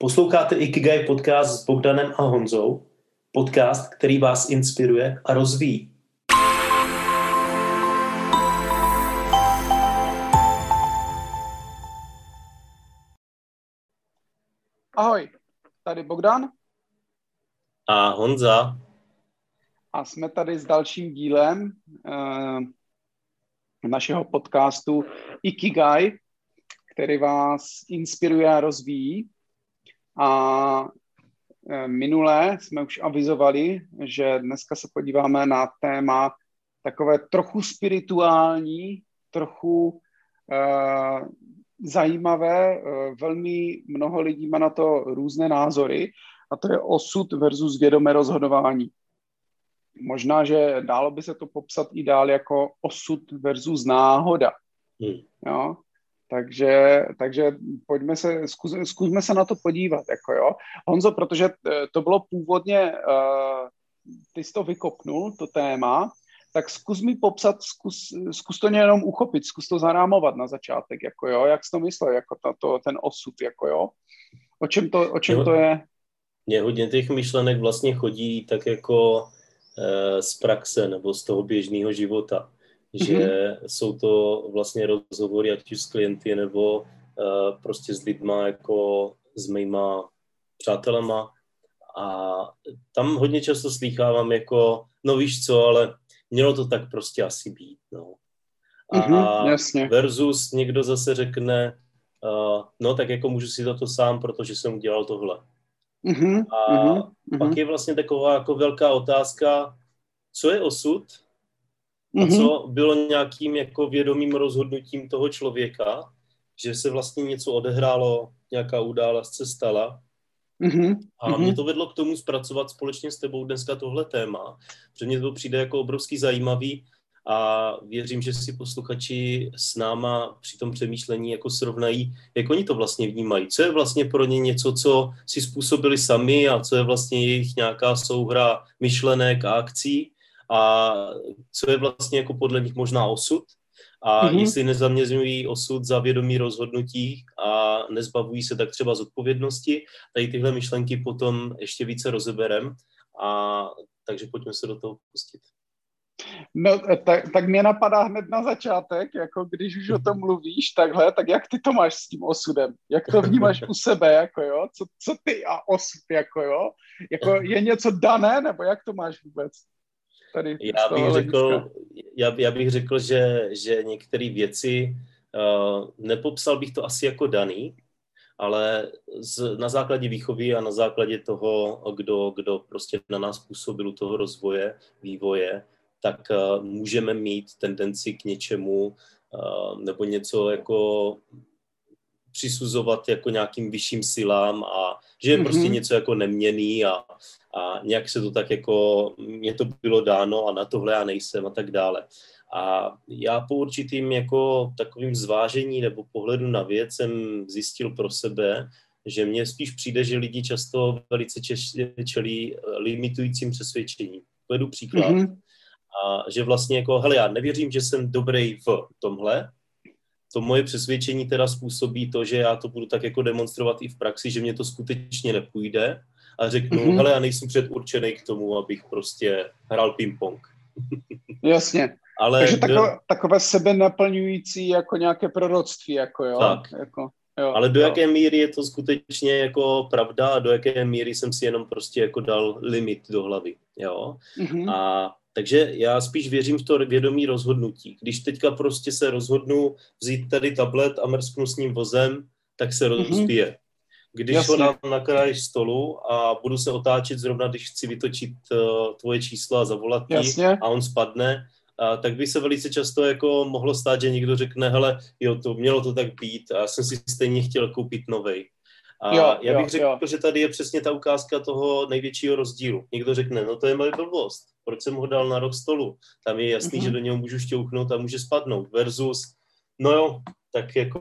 Posloucháte Ikigai podcast s Bogdanem a Honzou, podcast, který vás inspiruje a rozvíjí. Ahoj, tady Bogdan A Honza. a jsme tady s dalším dílem uh, našeho podcastu Ikigai, který vás inspiruje a rozvíjí. A uh, minule jsme už avizovali, že dneska se podíváme na téma takové trochu spirituální, trochu uh, zajímavé, uh, velmi mnoho lidí má na to různé názory, a to je osud versus vědomé rozhodování. Možná, že dálo by se to popsat i dál jako osud versus náhoda. Hmm. Jo? Takže, takže pojďme se, zkus, zkusme se na to podívat. Jako jo. Honzo, protože eh, to bylo původně, uh, ty jsi to vykopnul, to téma, tak zkus mi popsat, zkus, zkus to jenom uchopit, zkus to zarámovat na začátek, jako jo, jak jsi to myslel, jako tato, ten osud, jako jo. O čem to, o čem to je? Mně hodně těch myšlenek vlastně chodí tak jako eh, z praxe nebo z toho běžného života. Že jsou to vlastně rozhovory ať už s klienty nebo eh, prostě s lidma jako s mýma přátelema a tam hodně často slýchávám jako, no víš co, ale mělo to tak prostě asi být, no. A Mhm, jasně. versus někdo zase řekne, uh, no tak jako můžu si za to sám, protože jsem udělal tohle. Mhm, A mhm, pak mhm, je vlastně taková jako velká otázka, co je osud a mhm. co bylo nějakým jako vědomým rozhodnutím toho člověka, že se vlastně něco odehrálo, nějaká událost se stala Mhm, a mhm. mě to vedlo k tomu zpracovat společně s tebou dneska tohle téma, protože mně to přijde jako obrovský zajímavý a věřím, že si posluchači s náma při tom přemýšlení jako srovnají, jak oni to vlastně vnímají. Co je vlastně pro ně něco, co si způsobili sami a co je vlastně jejich nějaká souhra myšlenek a akcí a co je vlastně jako podle nich možná osud a Mhm. jestli nezaměřují osud za vědomí rozhodnutí a nezbavují se tak třeba z odpovědnosti, tady tyhle myšlenky potom ještě více rozeberem a takže pojďme se do toho pustit. No, tak, tak mě napadá hned na začátek, jako když už o tom mluvíš takhle, tak jak ty to máš s tím osudem? Jak to vnímáš u sebe, jako jo? Co, co ty a osud, jako jo? Jako je něco dané, nebo jak to máš vůbec? Tady Já bych hlediska. řekl, já, já bych řekl, že, že některé věci, uh, nepopsal bych to asi jako daný, ale z, na základě výchovy a na základě toho, kdo, kdo prostě na nás působil u toho rozvoje, vývoje, tak uh, můžeme mít tendenci k něčemu uh, nebo něco jako přisuzovat jako nějakým vyšším silám a že je Mhm. prostě něco jako neměný a, a nějak se to tak jako, mně to bylo dáno a na tohle já nejsem a tak dále. A já po určitým jako takovým zvážení nebo pohledu na věc jsem zjistil pro sebe, že mně spíš přijde, že lidi často velice čelí eh, limitujícím přesvědčením. Vedu příklad. Mhm, A že vlastně jako, hele, já nevěřím, že jsem dobrý v tomhle, to moje přesvědčení teda způsobí to, že já to budu tak jako demonstrovat i v praxi, že mě to skutečně nepůjde a řeknu, Mhm. hele, já nejsem předurčený k tomu, abych prostě hrál ping-pong. jasně. Ale Takže do, takové, takové sebe naplňující jako nějaké proroctví, jako jo? Tak. Jako, jo ale do jo. jaké míry je to skutečně jako pravda a do jaké míry jsem si jenom prostě jako dal limit do hlavy, jo. Mhm, A takže já spíš věřím v to vědomí rozhodnutí. Když teďka prostě se rozhodnu vzít tady tablet a mrsknu s ním vozem, tak se rozbije. Když Jasně. ho dám na kraj stolu a budu se otáčet zrovna, když chci vytočit uh, tvoje číslo a zavolat ti a on spadne, tak by se velice často jako mohlo stát, že někdo řekne, hele, jo, to mělo to tak být a já jsem si stejně chtěl koupit novej. A Jo, já bych jo, řekl, jo. že tady je přesně ta ukázka toho největšího rozdílu. Někdo řekne, no to je moje blbost, proč jsem ho dal na rok stolu? Tam je jasný, Mhm. že do něho můžu šťouchnout a může spadnout. Versus, no jo, tak jako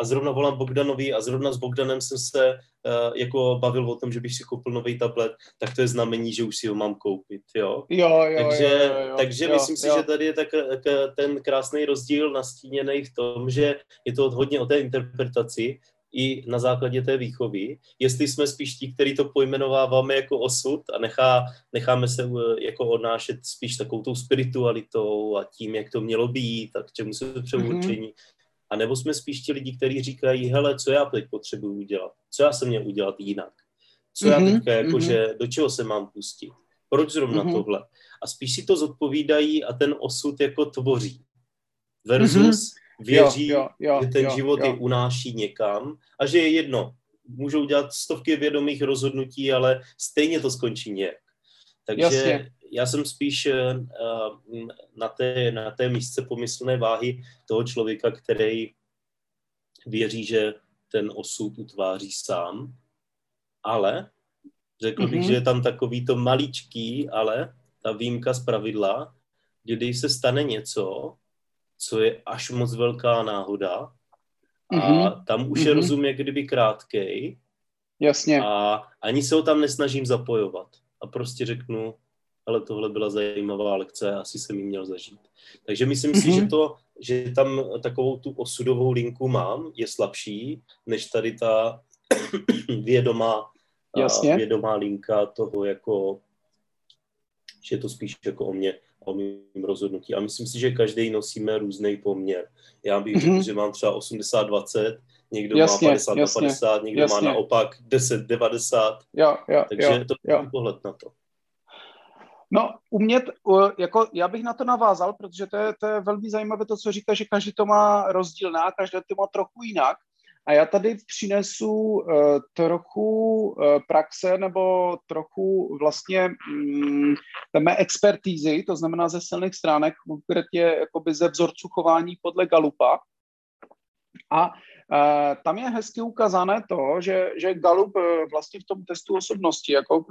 a zrovna volám Bogdanovi a zrovna s Bogdanem jsem se uh, jako bavil o tom, že bych si koupil nový tablet, tak to je znamení, že už si ho mám koupit, jo. Jo, jo, Takže, jo, jo, jo, takže jo, myslím si, jo. že tady je tak, k- ten krásný rozdíl nastíněný v tom, že je to hodně o té interpretaci, i na základě té výchovy, jestli jsme spíš ti, který to pojmenováváme jako osud a nechá, necháme se eh, jako odnášet spíš takovou tou spiritualitou a tím, jak to mělo být a k čemu jsme přeurčení. Mm-hmm. A nebo jsme spíš ti lidi, kteří říkají, hele, co já teď potřebuji udělat? Co já jsem měl udělat jinak? Co mm-hmm. já teďka, jako, mm-hmm. že do čeho se mám pustit? Proč zrovna mm-hmm. tohle? A spíš si to zodpovídají a ten osud jako tvoří. Versus mm-hmm věří, jo, jo, jo, že ten jo, život jo. je unáší někam a že je jedno. Můžou dělat stovky vědomých rozhodnutí, ale stejně to skončí nějak. Takže Jasně. já jsem spíš uh, na té, na té místce pomyslné váhy toho člověka, který věří, že ten osud utváří sám, ale řekl mm-hmm. bych, mhm. že je tam takový to maličký, ale ta výjimka z pravidla, kdy se stane něco, co je až moc velká náhoda. A mm-hmm. tam už mm-hmm. je rozum jak kdyby krátkej. Jasně. A ani se ho tam nesnažím zapojovat. A prostě řeknu, ale tohle byla zajímavá lekce, asi jsem ji měl zažít. Takže myslím mm-hmm. si, že mhm. to, že tam takovou tu osudovou linku mám, je slabší, než tady ta vědomá, Jasně. vědomá linka toho jako, že je to spíš jako o mě o mým rozhodnutí. A myslím si, že každý nosíme různý poměr. Já bych řekl, mm-hmm. že mám třeba 80-20, někdo jasně, má 50 jasně, na 50, někdo jasně. má naopak 10-90. Jo, jo, Takže jo, to je pohled na to. No, umět, jako já bych na to navázal, protože to je, to je velmi zajímavé to, co říká, že každý to má rozdílné, každý to má trochu jinak. A já tady přinesu uh, trochu uh, praxe nebo trochu vlastně um, mé expertízy, to znamená ze silných stránek, konkrétně jakoby ze vzorců chování podle Galupa. A uh, tam je hezky ukázané to, že, že Galup vlastně v tom testu osobnosti, jako,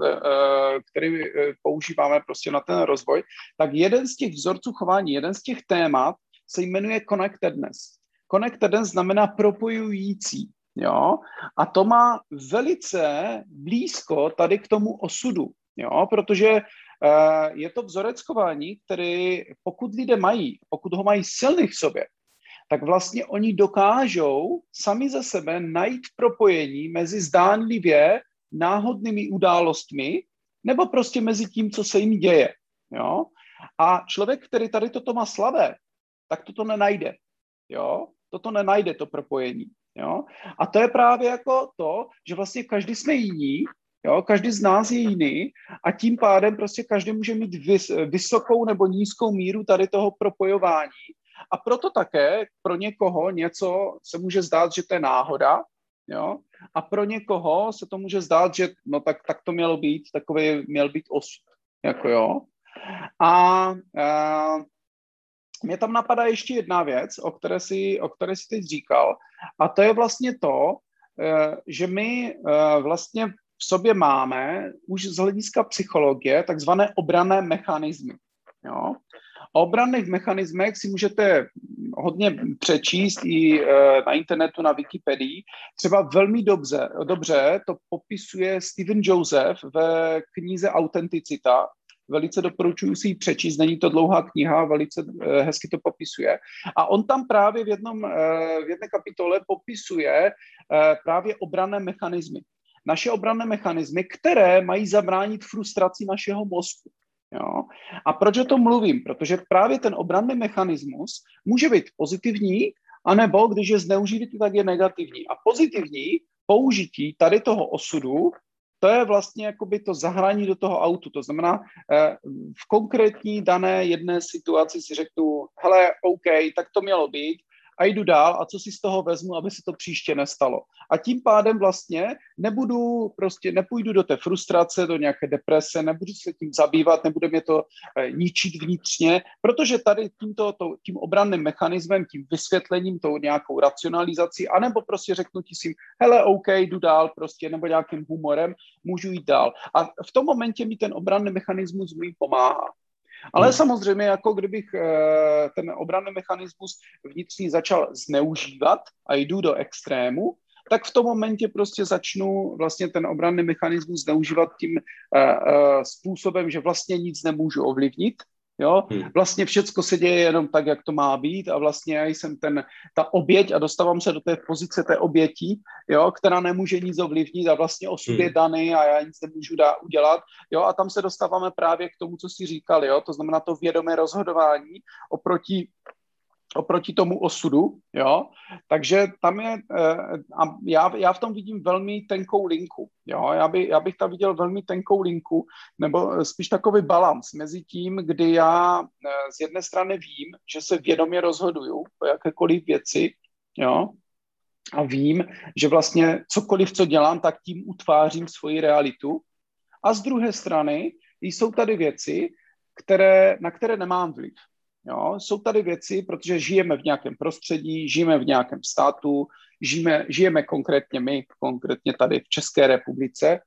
který používáme prostě na ten rozvoj, tak jeden z těch vzorců chování, jeden z těch témat se jmenuje connectedness. Connected znamená propojující. Jo? A to má velice blízko tady k tomu osudu, jo? protože uh, je to vzorec chování, který pokud lidé mají, pokud ho mají silný v sobě, tak vlastně oni dokážou sami za sebe najít propojení mezi zdánlivě náhodnými událostmi nebo prostě mezi tím, co se jim děje. Jo? A člověk, který tady toto má slabé, tak toto nenajde. Jo? Toto nenajde, to propojení. Jo? A to je právě jako to, že vlastně každý jsme jiní, jo? každý z nás je jiný a tím pádem prostě každý může mít vys, vysokou nebo nízkou míru tady toho propojování a proto také pro někoho něco se může zdát, že to je náhoda, jo? a pro někoho se to může zdát, že no tak, tak to mělo být, takový měl být osud. Jako jo. A, a mě tam napadá ještě jedna věc, o které si, o které si teď říkal, a to je vlastně to, eh, že my eh, vlastně v sobě máme už z hlediska psychologie takzvané obrané mechanismy. Jo? O obranných mechanismech si můžete hodně přečíst i eh, na internetu, na Wikipedii. Třeba velmi dobře, dobře to popisuje Steven Joseph ve knize Autenticita, Velice doporučuji si ji přečíst, není to dlouhá kniha, velice eh, hezky to popisuje. A on tam právě v, jednom, eh, v jedné kapitole popisuje eh, právě obranné mechanismy. Naše obranné mechanismy, které mají zabránit frustraci našeho mozku. Jo? A proč o tom mluvím? Protože právě ten obranný mechanismus může být pozitivní, anebo když je zneužitý, tak je negativní. A pozitivní použití tady toho osudu to je vlastně jakoby to zahrání do toho autu. To znamená, eh, v konkrétní dané jedné situaci si řeknu, hele, OK, tak to mělo být, a jdu dál a co si z toho vezmu, aby se to příště nestalo. A tím pádem vlastně nebudu, prostě nepůjdu do té frustrace, do nějaké deprese, nebudu se tím zabývat, nebude mě to eh, ničit vnitřně, protože tady tímto, to, tím obranným mechanismem, tím vysvětlením, tou nějakou racionalizací, anebo prostě řeknu ti si, hele, OK, jdu dál prostě, nebo nějakým humorem, můžu jít dál. A v tom momentě mi ten obranný mechanismus mi pomáhá. Ale hmm. samozřejmě, jako kdybych eh, ten obranný mechanismus vnitřní začal zneužívat a jdu do extrému, tak v tom momentě prostě začnu vlastně ten obranný mechanismus zneužívat tím uh, uh, způsobem, že vlastně nic nemůžu ovlivnit, Jo? Hmm. Vlastně všecko se děje jenom tak, jak to má být a vlastně já jsem ten, ta oběť a dostávám se do té pozice té oběti, jo, která nemůže nic ovlivnit a vlastně osud hmm. je daný a já nic nemůžu dá, udělat. Jo? A tam se dostáváme právě k tomu, co jsi říkal, jo? to znamená to vědomé rozhodování oproti oproti tomu osudu, jo, takže tam je, eh, a já, já v tom vidím velmi tenkou linku, jo, já, by, já bych tam viděl velmi tenkou linku, nebo spíš takový balans mezi tím, kdy já eh, z jedné strany vím, že se vědomě rozhoduju o jakékoliv věci, jo, a vím, že vlastně cokoliv, co dělám, tak tím utvářím svoji realitu. A z druhé strany jsou tady věci, které, na které nemám vliv. Jo? Jsou tady věci, protože žijeme v nějakém prostředí, žijeme v nějakém státu, žijeme, žijeme konkrétně my, konkrétně tady v České republice,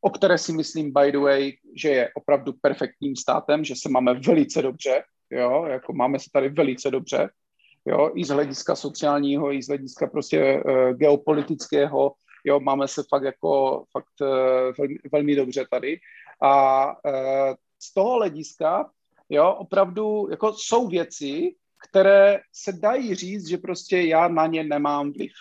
o které si myslím, by the way, že je opravdu perfektním státem, že se máme velice dobře, jo? jako máme se tady velice dobře, jo? i z hlediska sociálního, i z hlediska prostě uh, geopolitického, jo? máme se fakt jako fakt uh, velmi, velmi dobře tady. A uh, z toho hlediska jo, opravdu, jako jsou věci, které se dají říct, že prostě já na ně nemám vliv,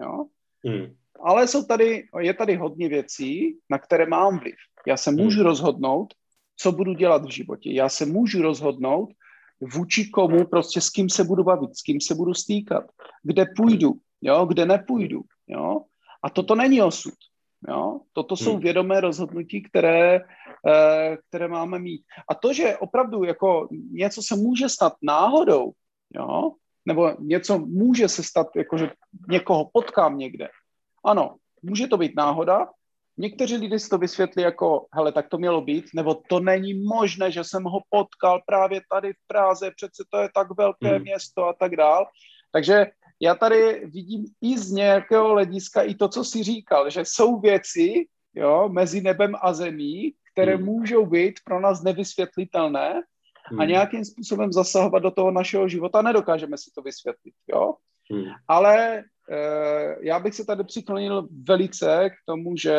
jo. Hmm. Ale jsou tady, je tady hodně věcí, na které mám vliv. Já se můžu hmm. rozhodnout, co budu dělat v životě. Já se můžu rozhodnout, vůči komu, prostě s kým se budu bavit, s kým se budu stýkat, kde půjdu, jo, kde nepůjdu, jo. A toto není osud. Jo? Toto jsou hmm. vědomé rozhodnutí, které, eh, které máme mít. A to, že opravdu jako něco se může stát náhodou, jo? nebo něco může se stát, jako že někoho potkám někde. Ano, může to být náhoda. Někteří lidé si to vysvětlí jako, hele, tak to mělo být, nebo to není možné, že jsem ho potkal právě tady v Praze, přece to je tak velké hmm. město a tak dál. Takže já tady vidím i z nějakého hlediska i to, co jsi říkal, že jsou věci jo, mezi nebem a zemí, které hmm. můžou být pro nás nevysvětlitelné hmm. a nějakým způsobem zasahovat do toho našeho života. Nedokážeme si to vysvětlit. Jo? Hmm. Ale e, já bych se tady přiklonil velice k tomu, že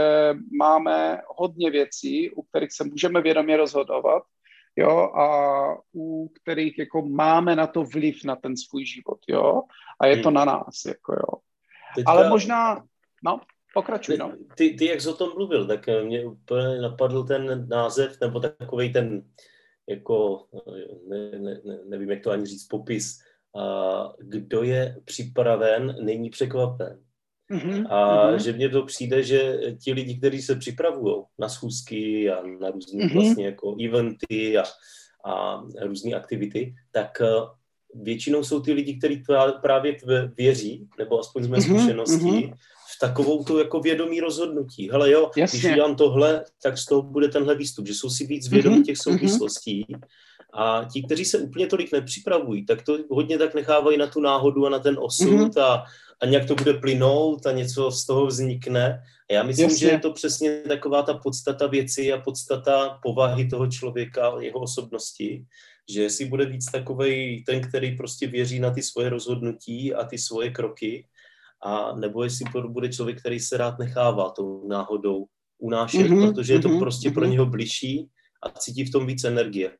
máme hodně věcí, u kterých se můžeme vědomě rozhodovat jo, a u kterých jako máme na to vliv na ten svůj život, jo, a je to hmm. na nás, jako jo. Teďka, Ale možná, no, pokračuj, no. Ty, ty, jak jsi o tom mluvil, tak mě úplně napadl ten název, nebo takový ten, jako, ne, ne, ne, nevím, jak to ani říct, popis, a kdo je připraven, není překvapen. Mm-hmm. A mm-hmm. že mně to přijde, že ti lidi, kteří se připravují na schůzky a na různé mm-hmm. vlastně jako eventy a, a různé aktivity, tak eh, většinou jsou ty lidi, kteří právě věří, nebo aspoň z mé mm-hmm. zkušenosti, mm-hmm. v takovou tu jako vědomí rozhodnutí. Hele jo, Jasně. když udělám tohle, tak z toho bude tenhle výstup, že jsou si víc vědomí mm-hmm. těch souvislostí. A ti, kteří se úplně tolik nepřipravují, tak to hodně tak nechávají na tu náhodu a na ten osud mm-hmm. a, a nějak to bude plynout a něco z toho vznikne. A já myslím, Jasně. že je to přesně taková ta podstata věci a podstata povahy toho člověka, jeho osobnosti, že si bude víc takovej ten, který prostě věří na ty svoje rozhodnutí a ty svoje kroky, a nebo jestli bude člověk, který se rád nechává tou náhodou unášet, mm-hmm, protože je to mm-hmm, prostě mm-hmm. pro něho bližší a cítí v tom víc energie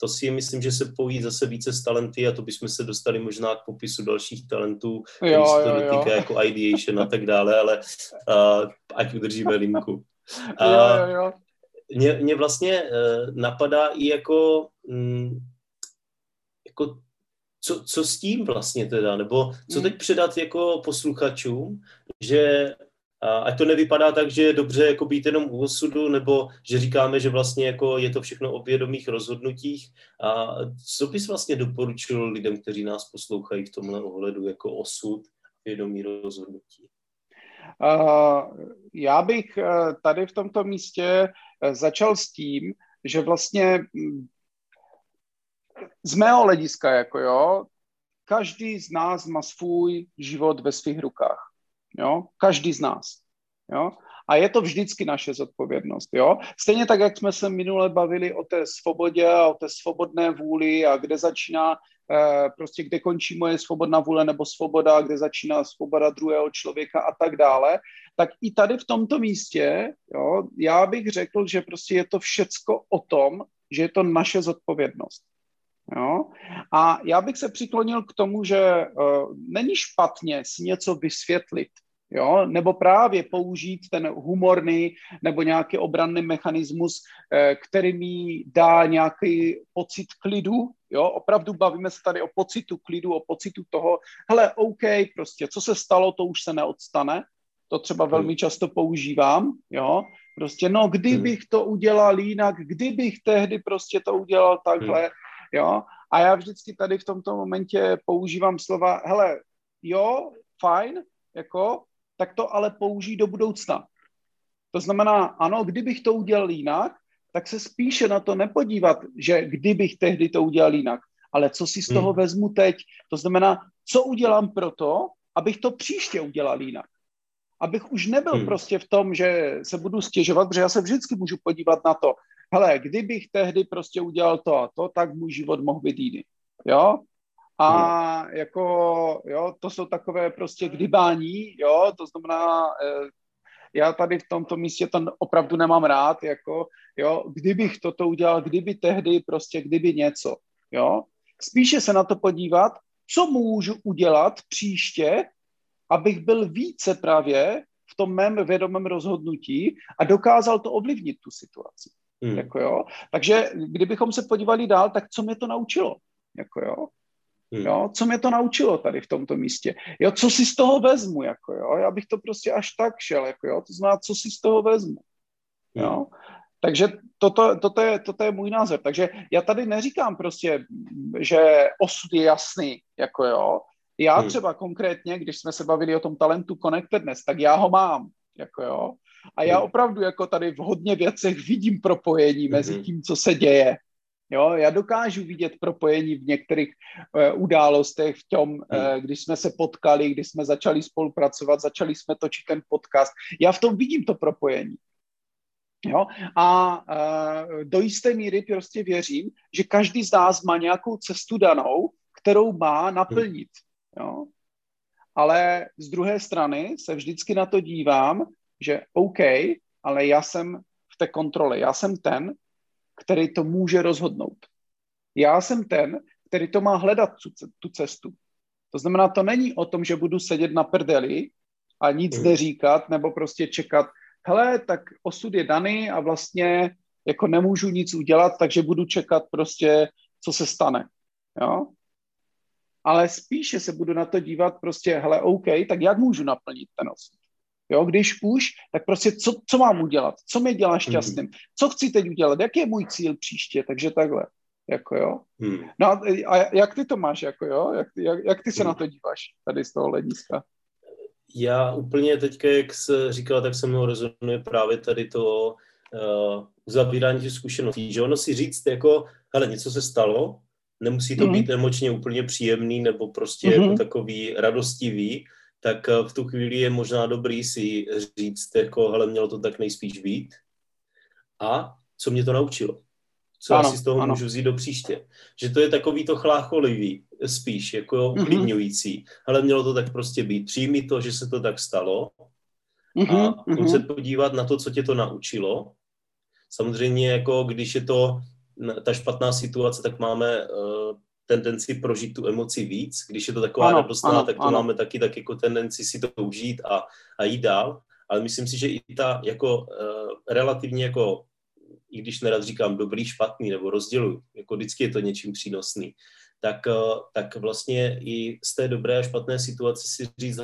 to si myslím, že se pojí zase více s talenty a to bychom se dostali možná k popisu dalších talentů, který se to dotýká jako ideation a tak dále, ale uh, ať udržíme linku. Uh, jo, jo, jo. Mě, mě vlastně uh, napadá i jako, um, jako co, co s tím vlastně teda, nebo co hmm. teď předat jako posluchačům, že a ať to nevypadá tak, že je dobře jako být jenom u osudu, nebo že říkáme, že vlastně jako je to všechno o vědomých rozhodnutích. A co bys vlastně doporučil lidem, kteří nás poslouchají v tomhle ohledu jako osud, vědomí rozhodnutí? Já bych uh, tady v tomto místě uh, začal s tím, že vlastně mm, z mého hlediska, jako jo, každý z nás má svůj život ve svých rukách. Jo? Každý z nás. Jo? A je to vždycky naše zodpovědnost. Jo? Stejně tak, jak jsme se minule bavili o té svobodě a o té svobodné vůli a kde začíná, eh, prostě kde končí moje svobodná vůle nebo svoboda, kde začíná svoboda druhého člověka a tak dále, tak i tady v tomto místě, jo, já bych řekl, že prostě je to všecko o tom, že je to naše zodpovědnost. Jo? A já bych se přiklonil k tomu, že uh, není špatně si něco vysvětlit, jo? nebo právě použít ten humorný nebo nějaký obranný mechanismus, uh, který mi dá nějaký pocit klidu, jo? opravdu bavíme se tady o pocitu klidu, o pocitu toho, hele, OK, prostě, co se stalo, to už se neodstane, to třeba hmm. velmi často používám, jo, prostě no, kdybych hmm. to udělal jinak, kdybych tehdy prostě to udělal takhle, hmm. jo, a já vždycky tady v tomto momentě používám slova, hele, jo, fajn, jako, tak to ale použij do budoucna. To znamená, ano, kdybych to udělal jinak, tak se spíše na to nepodívat, že kdybych tehdy to udělal jinak, ale co si z toho hmm. vezmu teď. To znamená, co udělám pro to, abych to příště udělal jinak abych už nebyl hmm. prostě v tom, že se budu stěžovat, protože já se vždycky můžu podívat na to, hele, kdybych tehdy prostě udělal to a to, tak můj život mohl být jiný, jo? A hmm. jako, jo, to jsou takové prostě kdybání, jo, to znamená, eh, já tady v tomto místě to opravdu nemám rád, jako, jo, kdybych toto udělal, kdyby tehdy, prostě kdyby něco, jo. Spíše se na to podívat, co můžu udělat příště, abych byl více právě v tom mém vědomém rozhodnutí a dokázal to ovlivnit tu situaci. Hmm. Jako jo. Takže kdybychom se podívali dál, tak co mě to naučilo? Jako jo. Hmm. Jo, co mě to naučilo tady v tomto místě? Jo, co si z toho vezmu, jako jo? Já bych to prostě až tak šel, jako jo? To znamená, co si z toho vezmu. Hmm. Jo? Takže toto, toto, je, toto je můj názor. Takže já tady neříkám prostě, že osud je jasný, jako jo, já hmm. třeba konkrétně, když jsme se bavili o tom talentu Connectedness, tak já ho mám, jako jo. A já hmm. opravdu jako tady v hodně věcech vidím propojení mezi hmm. tím, co se děje. Jo, já dokážu vidět propojení v některých uh, událostech, v tom, uh, když jsme se potkali, když jsme začali spolupracovat, začali jsme točit ten podcast. Já v tom vidím to propojení. Jo? A uh, do jisté míry prostě věřím, že každý z nás má nějakou cestu danou, kterou má naplnit. Jo? Ale z druhé strany se vždycky na to dívám, že OK, ale já jsem v té kontrole, já jsem ten, který to může rozhodnout. Já jsem ten, který to má hledat tu cestu. To znamená, to není o tom, že budu sedět na prdeli a nic mm. neříkat, nebo prostě čekat, hele, tak osud je daný a vlastně jako nemůžu nic udělat, takže budu čekat prostě, co se stane. Jo? ale spíše se budu na to dívat prostě, hele, OK, tak jak můžu naplnit ten osud? Jo, když už, tak prostě co, co mám udělat? Co mě dělá šťastným? Mm. Co chci teď udělat? Jaký je můj cíl příště? Takže takhle. Jako jo. Hmm. No a, a jak ty to máš, jako jo? Jak, jak, jak ty se hmm. na to díváš tady z toho hlediska? Já úplně teďka, jak se říkala, tak se mi rozhoduje právě tady to uh, uzavírání těch zkušeností, že ono si říct jako, hele, něco se stalo, nemusí to mm. být emočně úplně příjemný nebo prostě mm. jako takový radostivý, tak eh, v tu chvíli je možná dobrý si říct, jako, hele, mělo to tak nejspíš být. A co mě to naučilo? Co ano, si z toho ano. můžu vzít do příště? Že to je takový to chlácholivý spíš, jako mm-hmm. uklidňující. Ale mělo to tak prostě být. Přijmi to, že se to tak stalo mm-hmm, a pojď mm-hmm. se podívat na to, co tě to naučilo. Samozřejmě, jako když je to ta špatná situace, tak máme uh, tendenci prožít tu emoci víc. Když je to taková ano, radostná, ano, tak to ano. máme taky tak jako tendenci si to užít a, a jít dál. Ale myslím si, že i ta jako uh, relativně jako, i když nerad říkám dobrý, špatný nebo rozděluji, jako vždycky je to něčím přínosný, tak, uh, tak vlastně i z té dobré a špatné situace si říct,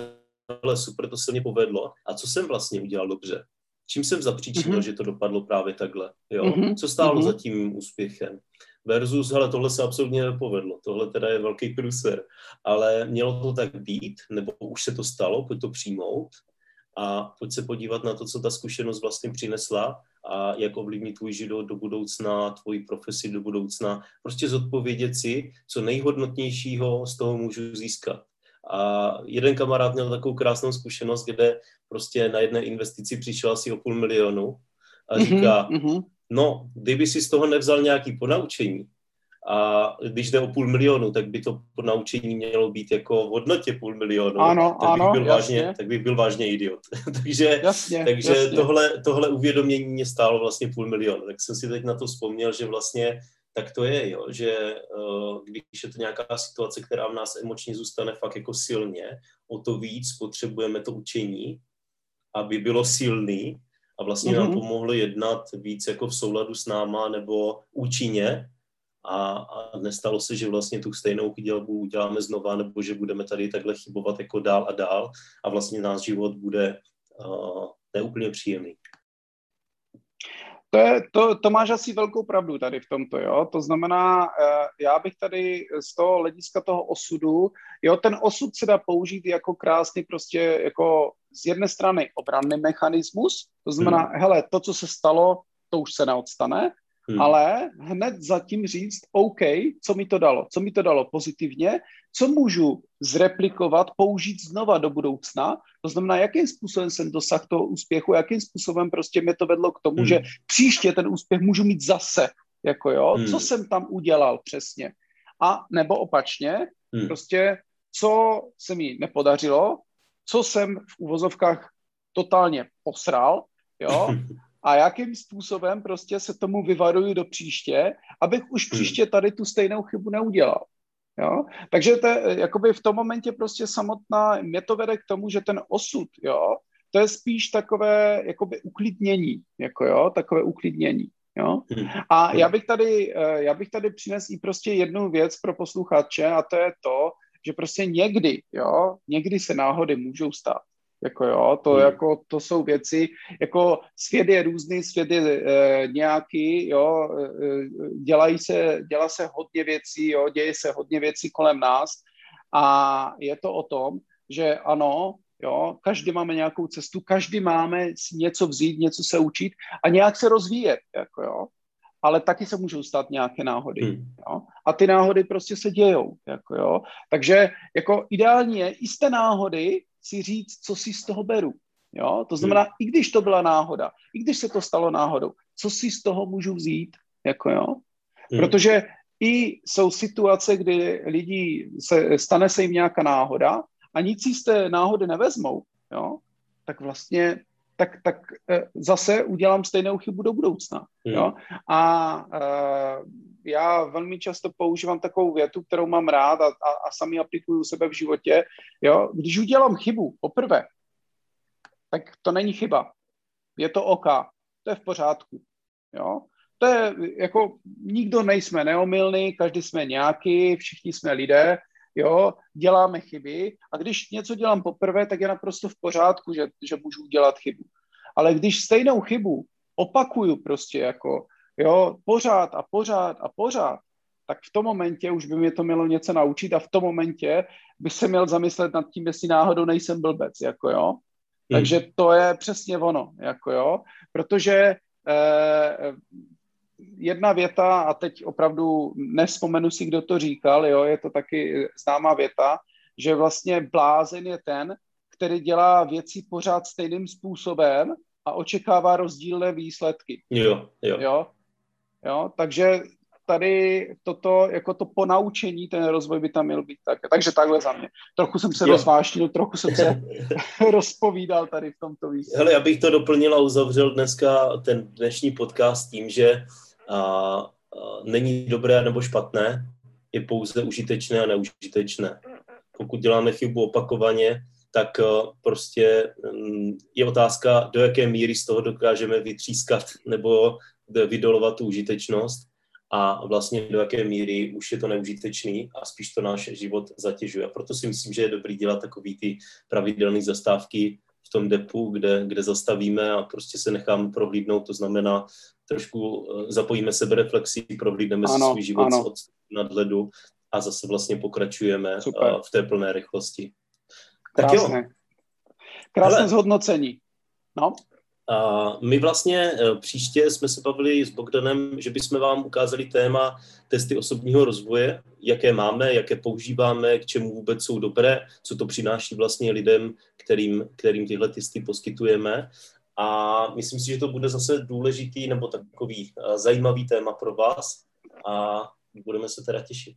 ale super, to se mě povedlo. A co jsem vlastně udělal dobře? čím jsem zapříčinil, mm-hmm. že to dopadlo právě takhle, jo? Mm-hmm. Co stálo mm-hmm. za tím úspěchem? Versus, hele, tohle se absolutně nepovedlo, tohle teda je velký průser, ale mělo to tak být, nebo už se to stalo, pojď to přijmout a pojď se podívat na to, co ta zkušenost vlastně přinesla a jak ovlivní tvůj život do budoucna, tvoji profesi do budoucna. Prostě zodpovědět si, co nejhodnotnějšího z toho můžu získat. A jeden kamarád měl takovou krásnou zkušenost, kde prostě na jedné investici přišel asi o půl milionu a mhm, říká, mm-hmm. No, kdyby si z toho nevzal nějaký ponaučení, a když jde o půl milionu, tak by to ponaučení mělo být jako v hodnotě půl milionu. Ano, tak bych ano, byl jasně. vážně, tak bych byl vážně idiot. takže jasně, takže jasně. Tohle, tohle uvědomění mě stálo vlastně půl milionu. Tak jsem si teď na to vzpomněl, že vlastně tak to je, jo, že uh, když je to nějaká situace, která v nás emočně zůstane fakt jako silně, o to víc potřebujeme to učení, aby bylo silný a vlastně mm-hmm. nám mhm. pomohlo jednat víc jako v souladu s náma nebo účinně a, a nestalo se, že vlastně tu stejnou chybu uděláme znova nebo že budeme tady takhle chybovat jako dál a dál a vlastně náš život bude uh, neúplně příjemný. To, je, to, to máš asi velkou pravdu tady v tomto, jo. To znamená, eh, já bych tady z toho hlediska toho osudu, jo, ten osud se dá použít jako krásný prostě jako z jedné strany obranný mechanismus, to znamená, hmm. hele, to, co se stalo, to už se neodstane, Hmm. Ale hned zatím říct, OK, co mi to dalo? Co mi to dalo pozitivně? Co můžu zreplikovat, použít znova do budoucna? To znamená, jakým způsobem jsem dosáhl toho úspěchu, jakým způsobem prostě mě to vedlo k tomu, hmm. že příště ten úspěch můžu mít zase. Jako jo, hmm. co jsem tam udělal přesně. A nebo opačně, hmm. prostě co se mi nepodařilo, co jsem v uvozovkách totálně posral, jo, a jakým způsobem prostě se tomu vyvaruju do příště, abych už hmm. příště tady tu stejnou chybu neudělal. Jo? Takže to je, jakoby v tom momentě prostě samotná, mě to vede k tomu, že ten osud, jo, to je spíš takové jakoby uklidnění, jako jo, takové uklidnění. Jo? Hmm. A hmm. já bych tady, eh, já bych tady přinesl i prostě jednu věc pro posluchače a to je to, že prostě někdy, jo, někdy se náhody můžou stát. Jako jo, to, hmm. jako, to jsou věci, jako svět je různý, svět je e, nějaký, jo, e, dělají se, dělá se hodně věcí, jo, děje se hodně věcí kolem nás a je to o tom, že ano, jo, každý máme nějakou cestu, každý máme něco vzít, něco se učit a nějak se rozvíjet, jako jo, ale taky se můžou stát nějaké náhody. Hmm. Jo? A ty náhody prostě se dějou. Jako jo? Takže jako ideální je i z té náhody si říct, co si z toho beru. Jo? To znamená, hmm. i když to byla náhoda, i když se to stalo náhodou, co si z toho můžu vzít, jako jo? Hmm. Protože i jsou situace, kdy lidi se, stane se jim nějaká náhoda a nic si z té náhody nevezmou, jo? tak vlastně tak, tak eh, zase udělám stejnou chybu do budoucna. Hmm. Jo? A uh, já velmi často používám takovou větu, kterou mám rád a, a, a sami aplikuju sebe v životě. Jo? Když udělám chybu poprvé, tak to není chyba. Je to OK. To je v pořádku. Jo? To je jako, nikdo nejsme neomylný, každý jsme nějaký, všichni jsme lidé, jo, děláme chyby a když něco dělám poprvé, tak je naprosto v pořádku, že, že můžu udělat chybu. Ale když stejnou chybu opakuju prostě jako, jo, pořád a pořád a pořád, tak v tom momentě už by mě to mělo něco naučit a v tom momentě by se měl zamyslet nad tím, jestli náhodou nejsem blbec, jako jo. Hmm. Takže to je přesně ono, jako jo, protože eh, jedna věta, a teď opravdu nespomenu si, kdo to říkal, jo, je to taky známá věta, že vlastně blázen je ten, který dělá věci pořád stejným způsobem a očekává rozdílné výsledky. Jo, jo. jo? jo? Takže tady toto, jako to ponaučení, ten rozvoj by tam měl být tak. Takže takhle za mě. Trochu jsem se rozvášnil, trochu jsem se rozpovídal tady v tomto výsledku. Hele, já bych to doplnil a uzavřel dneska ten dnešní podcast tím, že a, není dobré nebo špatné, je pouze užitečné a neužitečné. Pokud děláme chybu opakovaně, tak prostě mm, je otázka, do jaké míry z toho dokážeme vytřískat nebo vydolovat tu užitečnost a vlastně do jaké míry už je to neužitečný a spíš to náš život zatěžuje. A proto si myslím, že je dobrý dělat takový ty pravidelné zastávky v tom depu, kde, kde zastavíme a prostě se necháme prohlídnout, to znamená trošku eh, zapojíme reflexi, prohlídneme ano, si svůj život ano. od nadhledu a zase vlastně pokračujeme Super. Eh, v té plné rychlosti. Krásné. Tak jo. Krásné Hele. zhodnocení. No. A my vlastně eh, příště jsme se bavili s Bogdanem, že bychom vám ukázali téma testy osobního rozvoje, jaké máme, jaké používáme, k čemu vůbec jsou dobré, co to přináší vlastně lidem, kterým, kterým tyhle testy poskytujeme. A myslím si, že to bude zase důležitý nebo takový eh, zajímavý téma pro vás a budeme se teda těšit.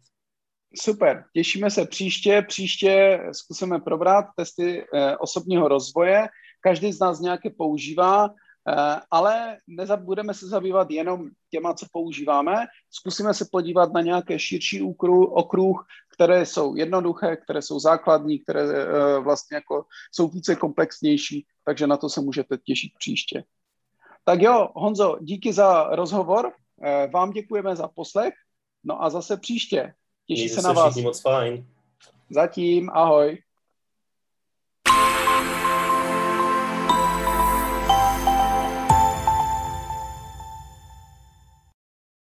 Super, těšíme se příště. Příště zkusíme probrat testy eh, osobního rozvoje. Každý z nás nějaké používá. Eh, ale nezabudeme se zabývat jenom těma, co používáme. Zkusíme se podívat na nějaké širší okruh, okruh které jsou jednoduché, které jsou základní, které eh, vlastně jako jsou více komplexnější, takže na to se můžete těšit příště. Tak jo, Honzo, díky za rozhovor, eh, vám děkujeme za poslech, no a zase příště. Těší se na vás. moc fajn. Zatím, ahoj.